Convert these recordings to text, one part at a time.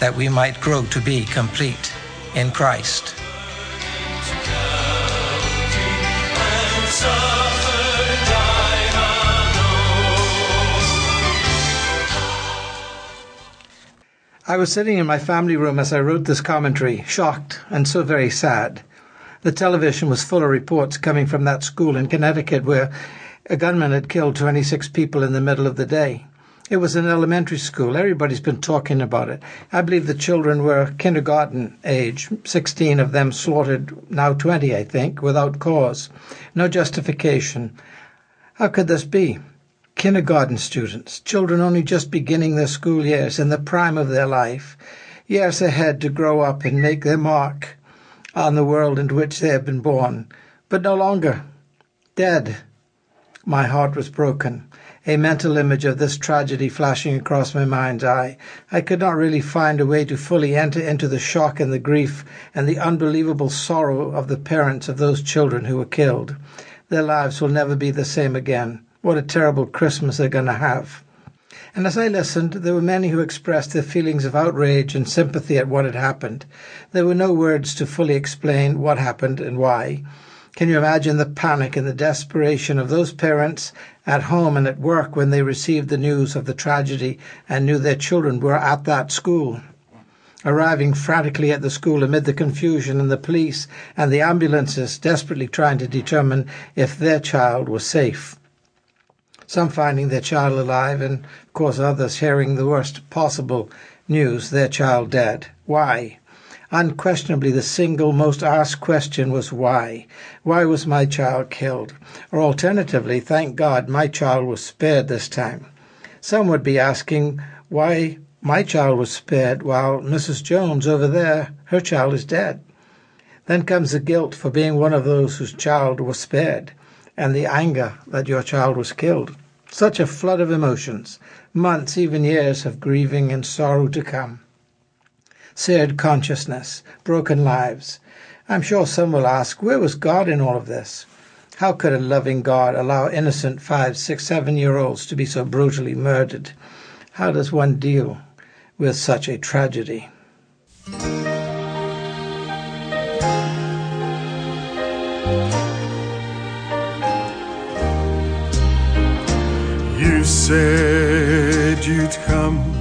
that we might grow to be complete in Christ. I was sitting in my family room as I wrote this commentary, shocked and so very sad. The television was full of reports coming from that school in Connecticut where a gunman had killed 26 people in the middle of the day. It was an elementary school. Everybody's been talking about it. I believe the children were kindergarten age, 16 of them slaughtered, now 20, I think, without cause. No justification. How could this be? Kindergarten students, children only just beginning their school years, in the prime of their life, years ahead to grow up and make their mark on the world into which they have been born, but no longer. Dead. My heart was broken a mental image of this tragedy flashing across my mind's eye. I could not really find a way to fully enter into the shock and the grief and the unbelievable sorrow of the parents of those children who were killed. Their lives will never be the same again. What a terrible Christmas they're going to have. And as I listened, there were many who expressed their feelings of outrage and sympathy at what had happened. There were no words to fully explain what happened and why. Can you imagine the panic and the desperation of those parents at home and at work when they received the news of the tragedy and knew their children were at that school? Arriving frantically at the school amid the confusion and the police and the ambulances desperately trying to determine if their child was safe. Some finding their child alive and, of course, others hearing the worst possible news, their child dead. Why? Unquestionably, the single most asked question was why? Why was my child killed? Or alternatively, thank God my child was spared this time. Some would be asking why my child was spared while Mrs. Jones over there, her child is dead. Then comes the guilt for being one of those whose child was spared, and the anger that your child was killed. Such a flood of emotions, months, even years of grieving and sorrow to come seared consciousness, broken lives. I'm sure some will ask, where was God in all of this? How could a loving God allow innocent five, six, seven year olds to be so brutally murdered? How does one deal with such a tragedy? You said you'd come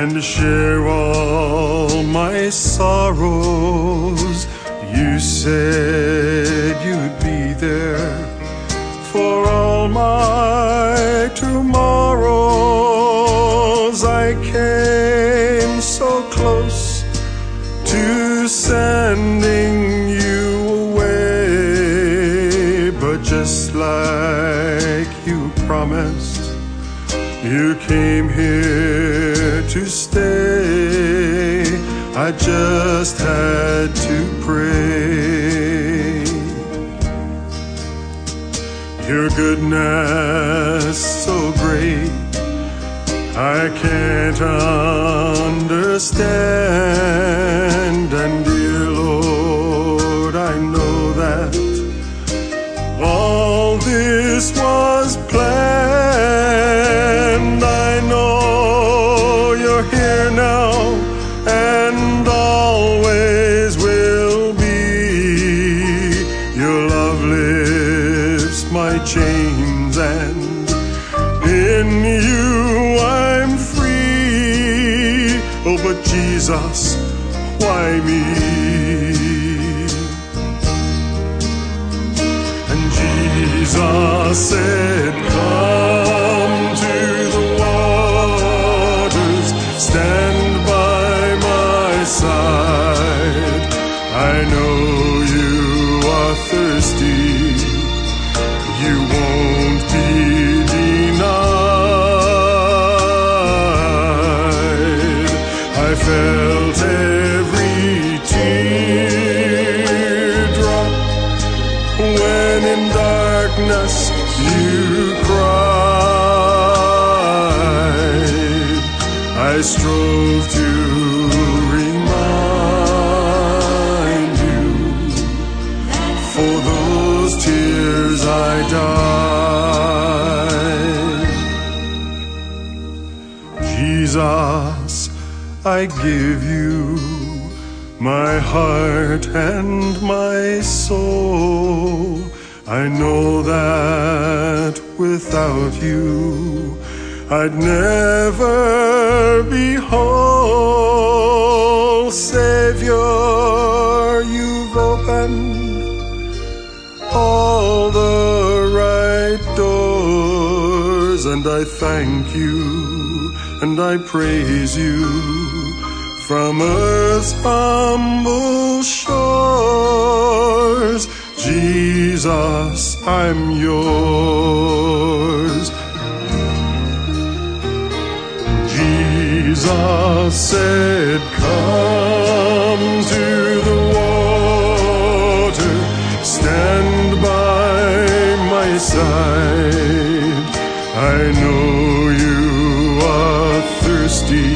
and share all my sorrows. You said you'd be there for all my tomorrows. I came so close to sending you away, but just like you promised, you came here to stay. I just had to pray. Your goodness so great, I can't understand. Thirsty, I give you my heart and my soul. I know that without you, I'd never be whole. Savior, you've opened all the right doors, and I thank you and I praise you from earth's humble shores. Jesus, I'm yours. Jesus said, Come to the water, stand by my side. I know you are thirsty,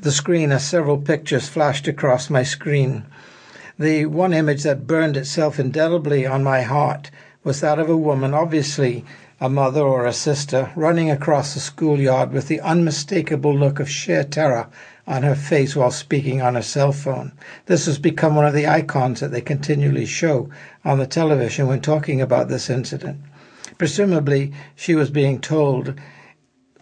The screen as several pictures flashed across my screen. The one image that burned itself indelibly on my heart was that of a woman, obviously a mother or a sister, running across the schoolyard with the unmistakable look of sheer terror on her face while speaking on her cell phone. This has become one of the icons that they continually show on the television when talking about this incident. Presumably, she was being told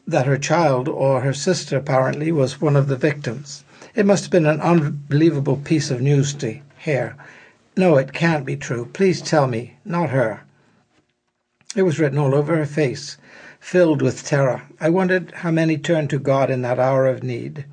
that her child, or her sister apparently, was one of the victims. It must have been an unbelievable piece of news to hear. No, it can't be true. Please tell me, not her. It was written all over her face, filled with terror. I wondered how many turned to God in that hour of need.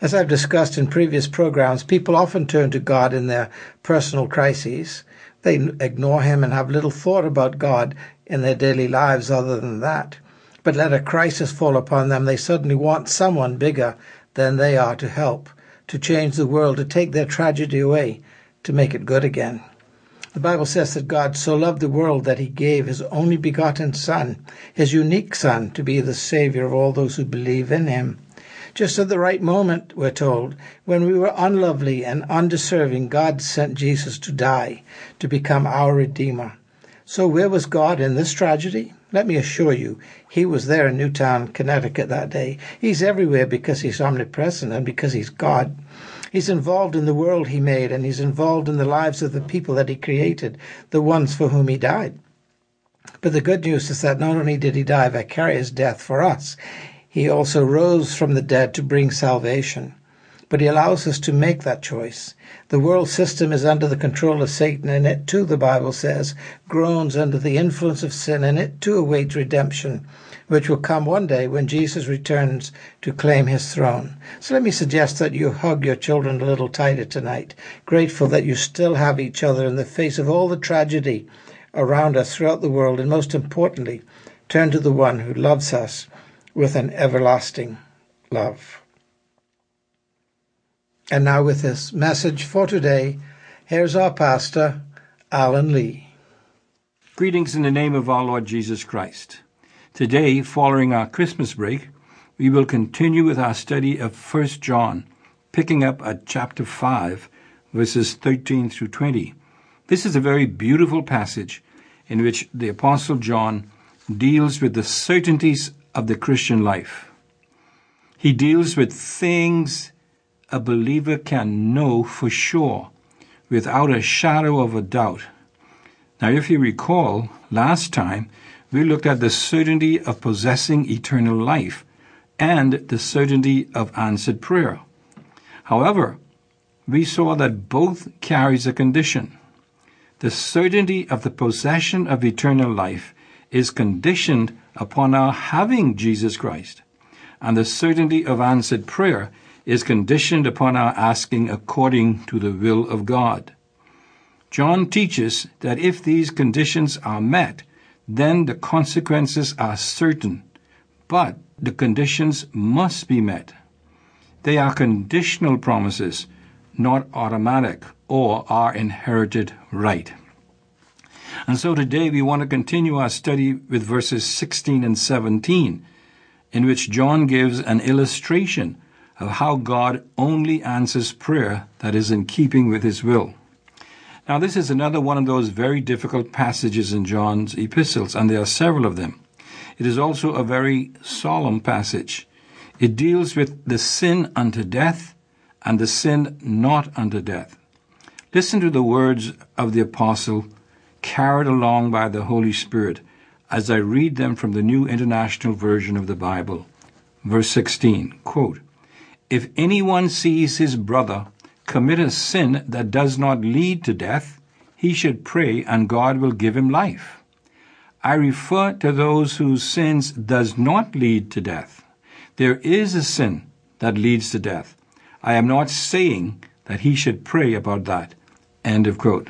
As I've discussed in previous programs, people often turn to God in their personal crises. They ignore Him and have little thought about God in their daily lives other than that. But let a crisis fall upon them, they suddenly want someone bigger than they are to help, to change the world, to take their tragedy away, to make it good again. The Bible says that God so loved the world that he gave his only begotten Son, his unique Son, to be the Savior of all those who believe in him. Just at the right moment, we're told, when we were unlovely and undeserving, God sent Jesus to die, to become our Redeemer. So where was God in this tragedy? Let me assure you, he was there in Newtown, Connecticut that day. He's everywhere because he's omnipresent and because he's God. He's involved in the world he made and he's involved in the lives of the people that he created, the ones for whom he died. But the good news is that not only did he die vicarious death for us, he also rose from the dead to bring salvation. But he allows us to make that choice. The world system is under the control of Satan, and it too, the Bible says, groans under the influence of sin, and it too awaits redemption, which will come one day when Jesus returns to claim his throne. So let me suggest that you hug your children a little tighter tonight, grateful that you still have each other in the face of all the tragedy around us throughout the world, and most importantly, turn to the one who loves us with an everlasting love. And now, with this message for today, here's our pastor, Alan Lee. Greetings in the name of our Lord Jesus Christ. Today, following our Christmas break, we will continue with our study of 1 John, picking up at chapter 5, verses 13 through 20. This is a very beautiful passage in which the Apostle John deals with the certainties of the Christian life. He deals with things a believer can know for sure, without a shadow of a doubt. Now, if you recall, last time we looked at the certainty of possessing eternal life and the certainty of answered prayer. However, we saw that both carries a condition. The certainty of the possession of eternal life is conditioned upon our having Jesus Christ, and the certainty of answered prayer is conditioned upon our asking according to the will of God. John teaches that if these conditions are met, then the consequences are certain, but the conditions must be met. They are conditional promises, not automatic or our inherited right. And so today we want to continue our study with verses 16 and 17, in which John gives an illustration of how God only answers prayer that is in keeping with his will. Now, this is another one of those very difficult passages in John's epistles, and there are several of them. It is also a very solemn passage. It deals with the sin unto death and the sin not unto death. Listen to the words of the apostle carried along by the Holy Spirit as I read them from the New International Version of the Bible. Verse 16, quote, If anyone sees his brother commit a sin that does not lead to death, he should pray and God will give him life. I refer to those whose sins does not lead to death. There is a sin that leads to death. I am not saying that he should pray about that. End of quote.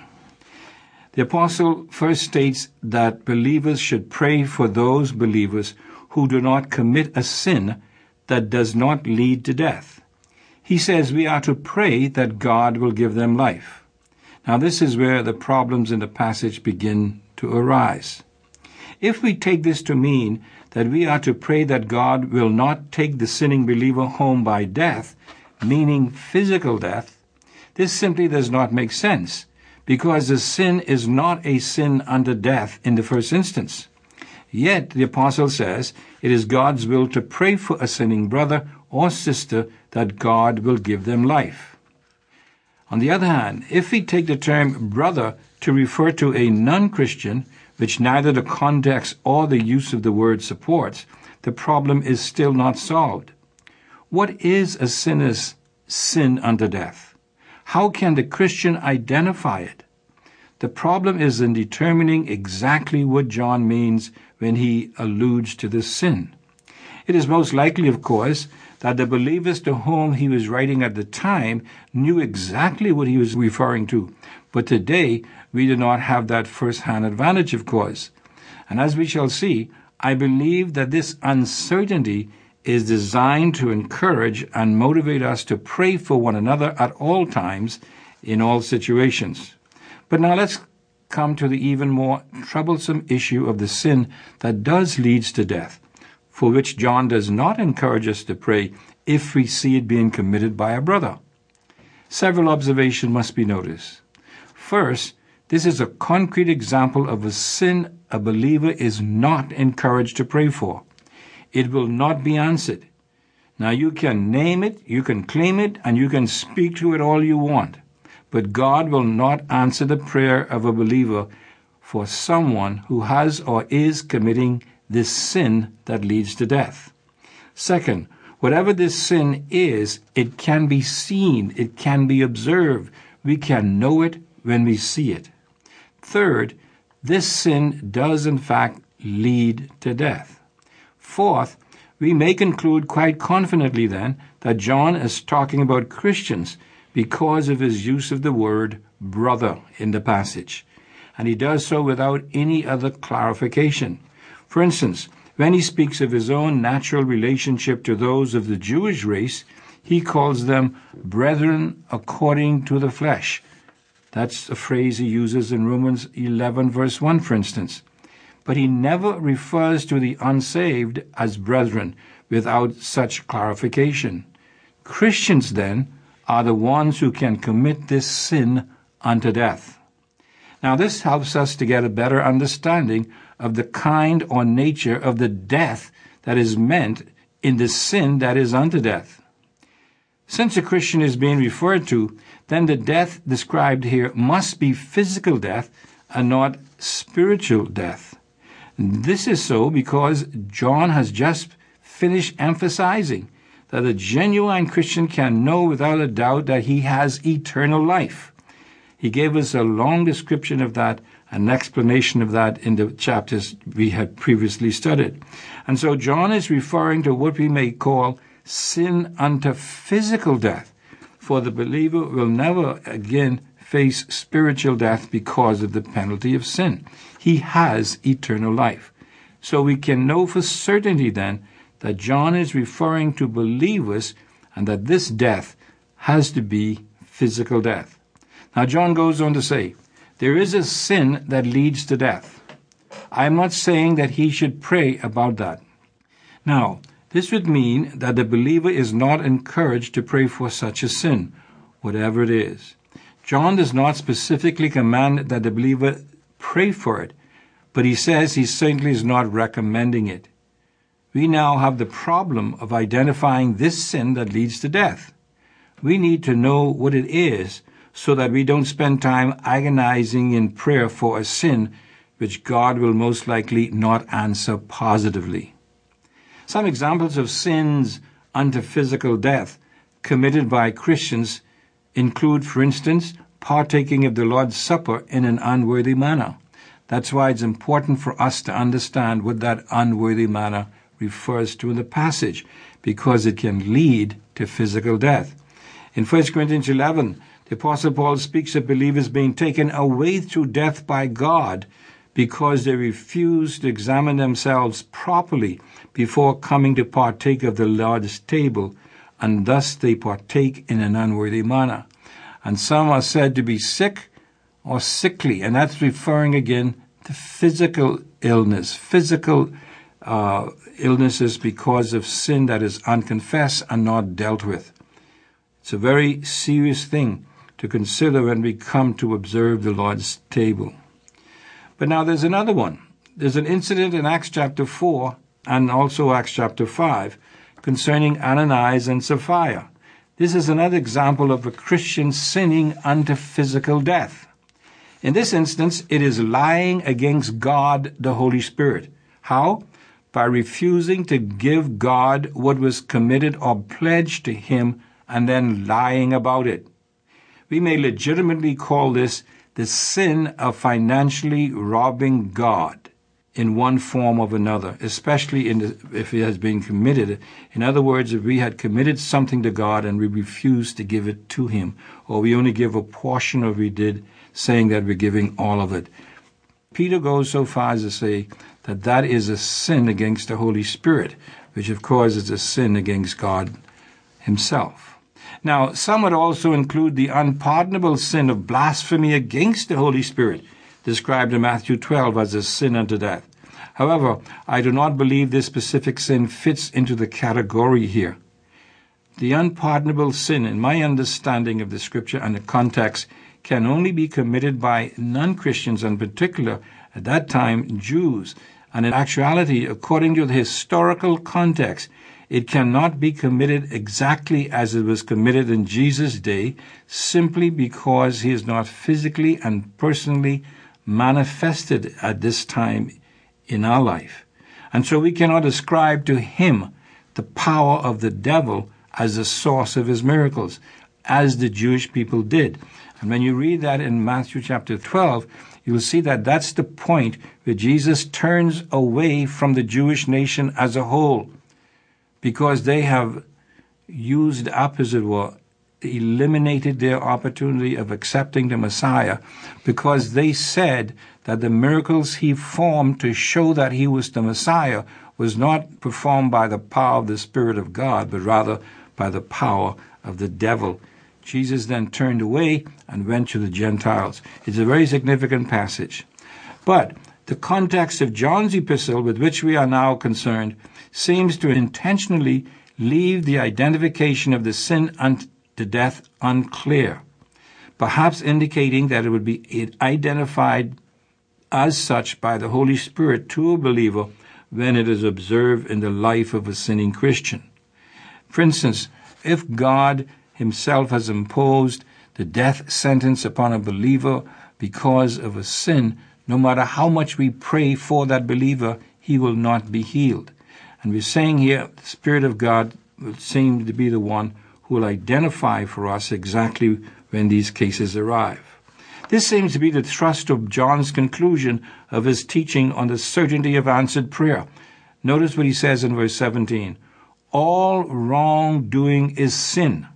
The apostle first states that believers should pray for those believers who do not commit a sin that does not lead to death he says we are to pray that God will give them life. Now, this is where the problems in the passage begin to arise. If we take this to mean that we are to pray that God will not take the sinning believer home by death, meaning physical death, this simply does not make sense, because the sin is not a sin unto death in the first instance. Yet, the apostle says, it is God's will to pray for a sinning brother or sister that God will give them life. On the other hand, if we take the term brother to refer to a non Christian, which neither the context or the use of the word supports, the problem is still not solved. What is a sinner's sin unto death? How can the Christian identify it? The problem is in determining exactly what John means when he alludes to this sin. It is most likely, of course, that the believers to whom he was writing at the time knew exactly what he was referring to. But today, we do not have that first hand advantage, of course. And as we shall see, I believe that this uncertainty is designed to encourage and motivate us to pray for one another at all times, in all situations. But now let's come to the even more troublesome issue of the sin that does leads to death for which John does not encourage us to pray if we see it being committed by a brother. Several observations must be noticed. First, this is a concrete example of a sin a believer is not encouraged to pray for. It will not be answered. Now, you can name it, you can claim it, and you can speak to it all you want, but God will not answer the prayer of a believer for someone who has or is committing this sin that leads to death. Second, whatever this sin is, it can be seen, it can be observed. We can know it when we see it. Third, this sin does in fact lead to death. Fourth, we may conclude quite confidently then that John is talking about Christians because of his use of the word brother in the passage. And he does so without any other clarification. For instance, when he speaks of his own natural relationship to those of the Jewish race, he calls them brethren according to the flesh. That's a phrase he uses in Romans 11, verse 1, for instance. But he never refers to the unsaved as brethren without such clarification. Christians, then, are the ones who can commit this sin unto death. Now, this helps us to get a better understanding of the kind or nature of the death that is meant in the sin that is unto death. Since a Christian is being referred to, then the death described here must be physical death and not spiritual death. This is so because John has just finished emphasizing that a genuine Christian can know without a doubt that he has eternal life. He gave us a long description of that, an explanation of that in the chapters we had previously studied. And so John is referring to what we may call sin unto physical death, for the believer will never again face spiritual death because of the penalty of sin. He has eternal life. So we can know for certainty then that John is referring to believers and that this death has to be physical death. Now, John goes on to say, there is a sin that leads to death. I am not saying that he should pray about that. Now, this would mean that the believer is not encouraged to pray for such a sin, whatever it is. John does not specifically command that the believer pray for it, but he says he certainly is not recommending it. We now have the problem of identifying this sin that leads to death. We need to know what it is so that we don't spend time agonizing in prayer for a sin which God will most likely not answer positively. Some examples of sins unto physical death committed by Christians include, for instance, partaking of the Lord's Supper in an unworthy manner. That's why it's important for us to understand what that unworthy manner refers to in the passage, because it can lead to physical death. In 1 Corinthians 11, the Apostle Paul speaks of believers being taken away through death by God because they refuse to examine themselves properly before coming to partake of the Lord's table, and thus they partake in an unworthy manner. And some are said to be sick or sickly, and that's referring again to physical illness, physical uh, illnesses because of sin that is unconfessed and not dealt with. It's a very serious thing to consider when we come to observe the Lord's table. But now there's another one. There's an incident in Acts chapter 4 and also Acts chapter 5 concerning Ananias and Sapphira. This is another example of a Christian sinning unto physical death. In this instance, it is lying against God the Holy Spirit. How? By refusing to give God what was committed or pledged to Him and then lying about it. We may legitimately call this the sin of financially robbing God in one form or another, especially the, if it has been committed. In other words, if we had committed something to God and we refuse to give it to Him, or we only give a portion of what we did, saying that we're giving all of it. Peter goes so far as to say that that is a sin against the Holy Spirit, which of course is a sin against God Himself. Now, some would also include the unpardonable sin of blasphemy against the Holy Spirit, described in Matthew 12 as a sin unto death. However, I do not believe this specific sin fits into the category here. The unpardonable sin, in my understanding of the scripture and the context, can only be committed by non Christians, in particular, at that time, Jews. And in actuality, according to the historical context, it cannot be committed exactly as it was committed in Jesus' day, simply because he is not physically and personally manifested at this time in our life. And so we cannot ascribe to him the power of the devil as the source of his miracles, as the Jewish people did. And when you read that in Matthew chapter 12, you'll see that that's the point where Jesus turns away from the Jewish nation as a whole because they have used up, as it were, eliminated their opportunity of accepting the Messiah because they said that the miracles he formed to show that he was the Messiah was not performed by the power of the Spirit of God, but rather by the power of the devil. Jesus then turned away and went to the Gentiles. It's a very significant passage. But the context of John's epistle with which we are now concerned seems to intentionally leave the identification of the sin unto death unclear, perhaps indicating that it would be identified as such by the Holy Spirit to a believer when it is observed in the life of a sinning Christian. For instance, if God Himself has imposed the death sentence upon a believer because of a sin, no matter how much we pray for that believer, he will not be healed. And we're saying here, the Spirit of God will seem to be the one who will identify for us exactly when these cases arrive. This seems to be the thrust of John's conclusion of his teaching on the certainty of answered prayer. Notice what he says in verse 17 All wrongdoing is sin,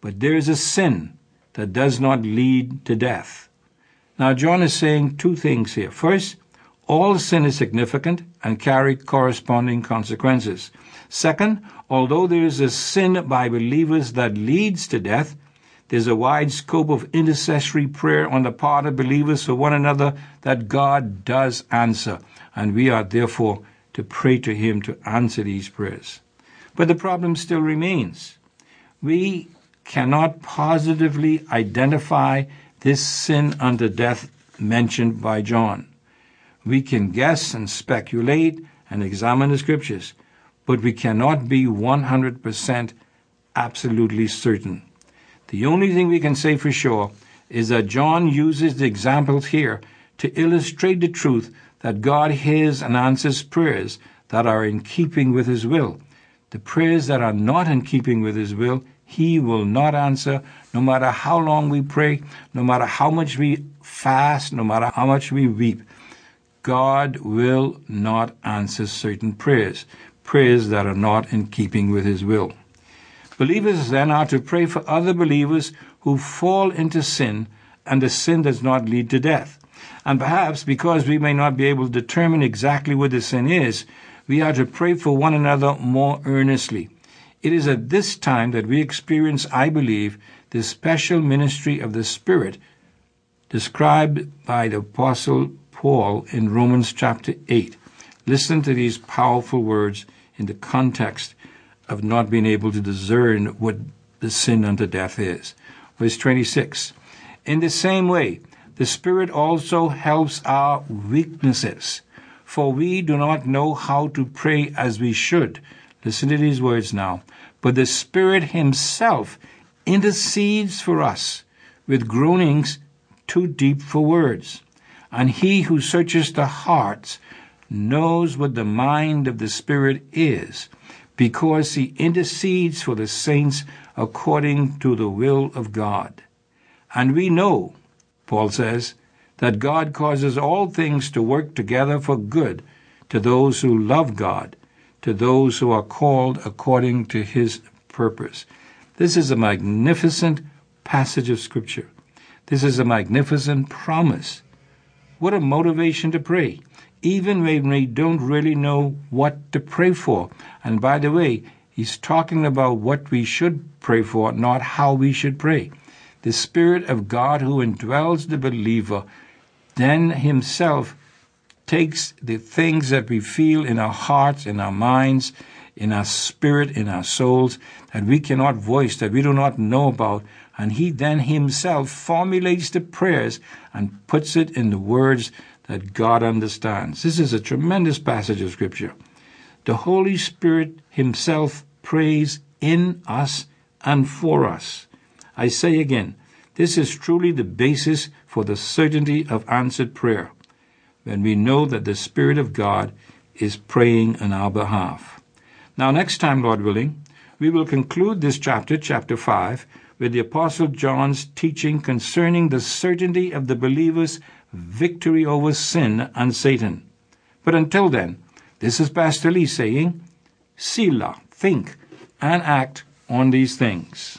but there is a sin that does not lead to death. Now, John is saying two things here. First, all sin is significant and carry corresponding consequences. Second, although there is a sin by believers that leads to death, there's a wide scope of intercessory prayer on the part of believers for one another that God does answer, and we are therefore to pray to Him to answer these prayers. But the problem still remains. We cannot positively identify this sin unto death mentioned by John. We can guess and speculate and examine the scriptures, but we cannot be 100% absolutely certain. The only thing we can say for sure is that John uses the examples here to illustrate the truth that God hears and answers prayers that are in keeping with His will. The prayers that are not in keeping with His will, He will not answer, no matter how long we pray, no matter how much we fast, no matter how much we weep. God will not answer certain prayers, prayers that are not in keeping with His will. Believers then are to pray for other believers who fall into sin and the sin does not lead to death. And perhaps because we may not be able to determine exactly what the sin is, we are to pray for one another more earnestly. It is at this time that we experience, I believe, the special ministry of the Spirit described by the Apostle Paul in Romans chapter 8. Listen to these powerful words in the context of not being able to discern what the sin unto death is. Verse 26 In the same way, the Spirit also helps our weaknesses, for we do not know how to pray as we should. Listen to these words now. But the Spirit Himself intercedes for us with groanings too deep for words. And He who searches the hearts knows what the mind of the Spirit is because he intercedes for the saints according to the will of God. And we know, Paul says, that God causes all things to work together for good to those who love God, to those who are called according to his purpose. This is a magnificent passage of Scripture. This is a magnificent promise. What a motivation to pray even when we don't really know what to pray for. And by the way, he's talking about what we should pray for, not how we should pray. The Spirit of God who indwells the believer then himself takes the things that we feel in our hearts, in our minds, in our spirit, in our souls, that we cannot voice, that we do not know about, and he then himself formulates the prayers and puts it in the words that God understands. This is a tremendous passage of Scripture. The Holy Spirit Himself prays in us and for us. I say again, this is truly the basis for the certainty of answered prayer, when we know that the Spirit of God is praying on our behalf. Now, next time, Lord willing, we will conclude this chapter, chapter 5, with the Apostle John's teaching concerning the certainty of the believer's victory over sin and Satan. But until then, this is Pastor Lee saying, Selah, think and act on these things.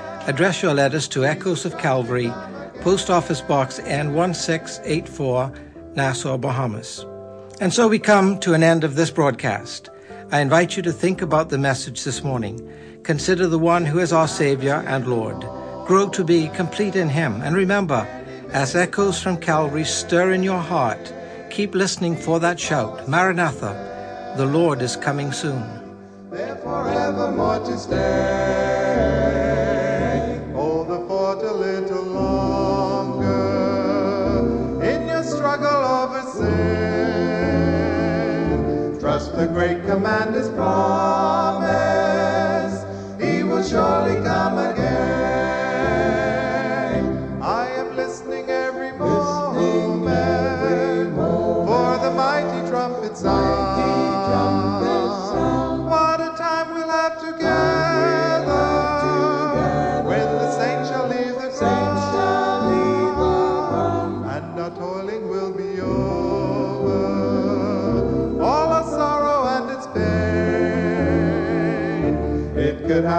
address your letters to Echoes of Calvary, Post Office Box N1684, Nassau, Bahamas. And so we come to an end of this broadcast. I invite you to think about the message this morning. Consider the one who is our Savior and Lord. Grow to be complete in Him. And remember, as echoes from Calvary stir in your heart, keep listening for that shout Maranatha, the Lord is coming soon. There forevermore to stay. Great commander's promise. He will surely come again.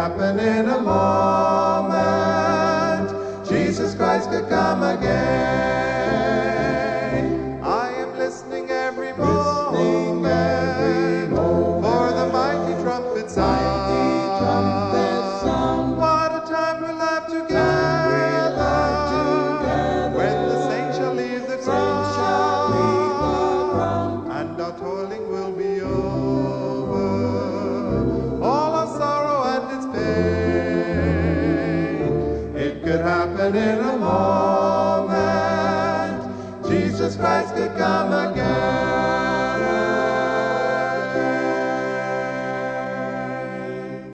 It could